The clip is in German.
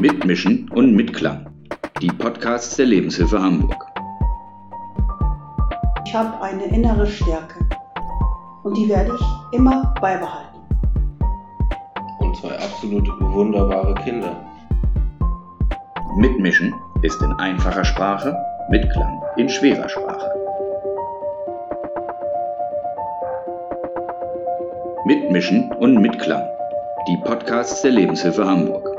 Mitmischen und Mitklang. Die Podcasts der Lebenshilfe Hamburg. Ich habe eine innere Stärke und die werde ich immer beibehalten. Und zwei absolut wunderbare Kinder. Mitmischen ist in einfacher Sprache, Mitklang in schwerer Sprache. Mitmischen und Mitklang. Die Podcasts der Lebenshilfe Hamburg.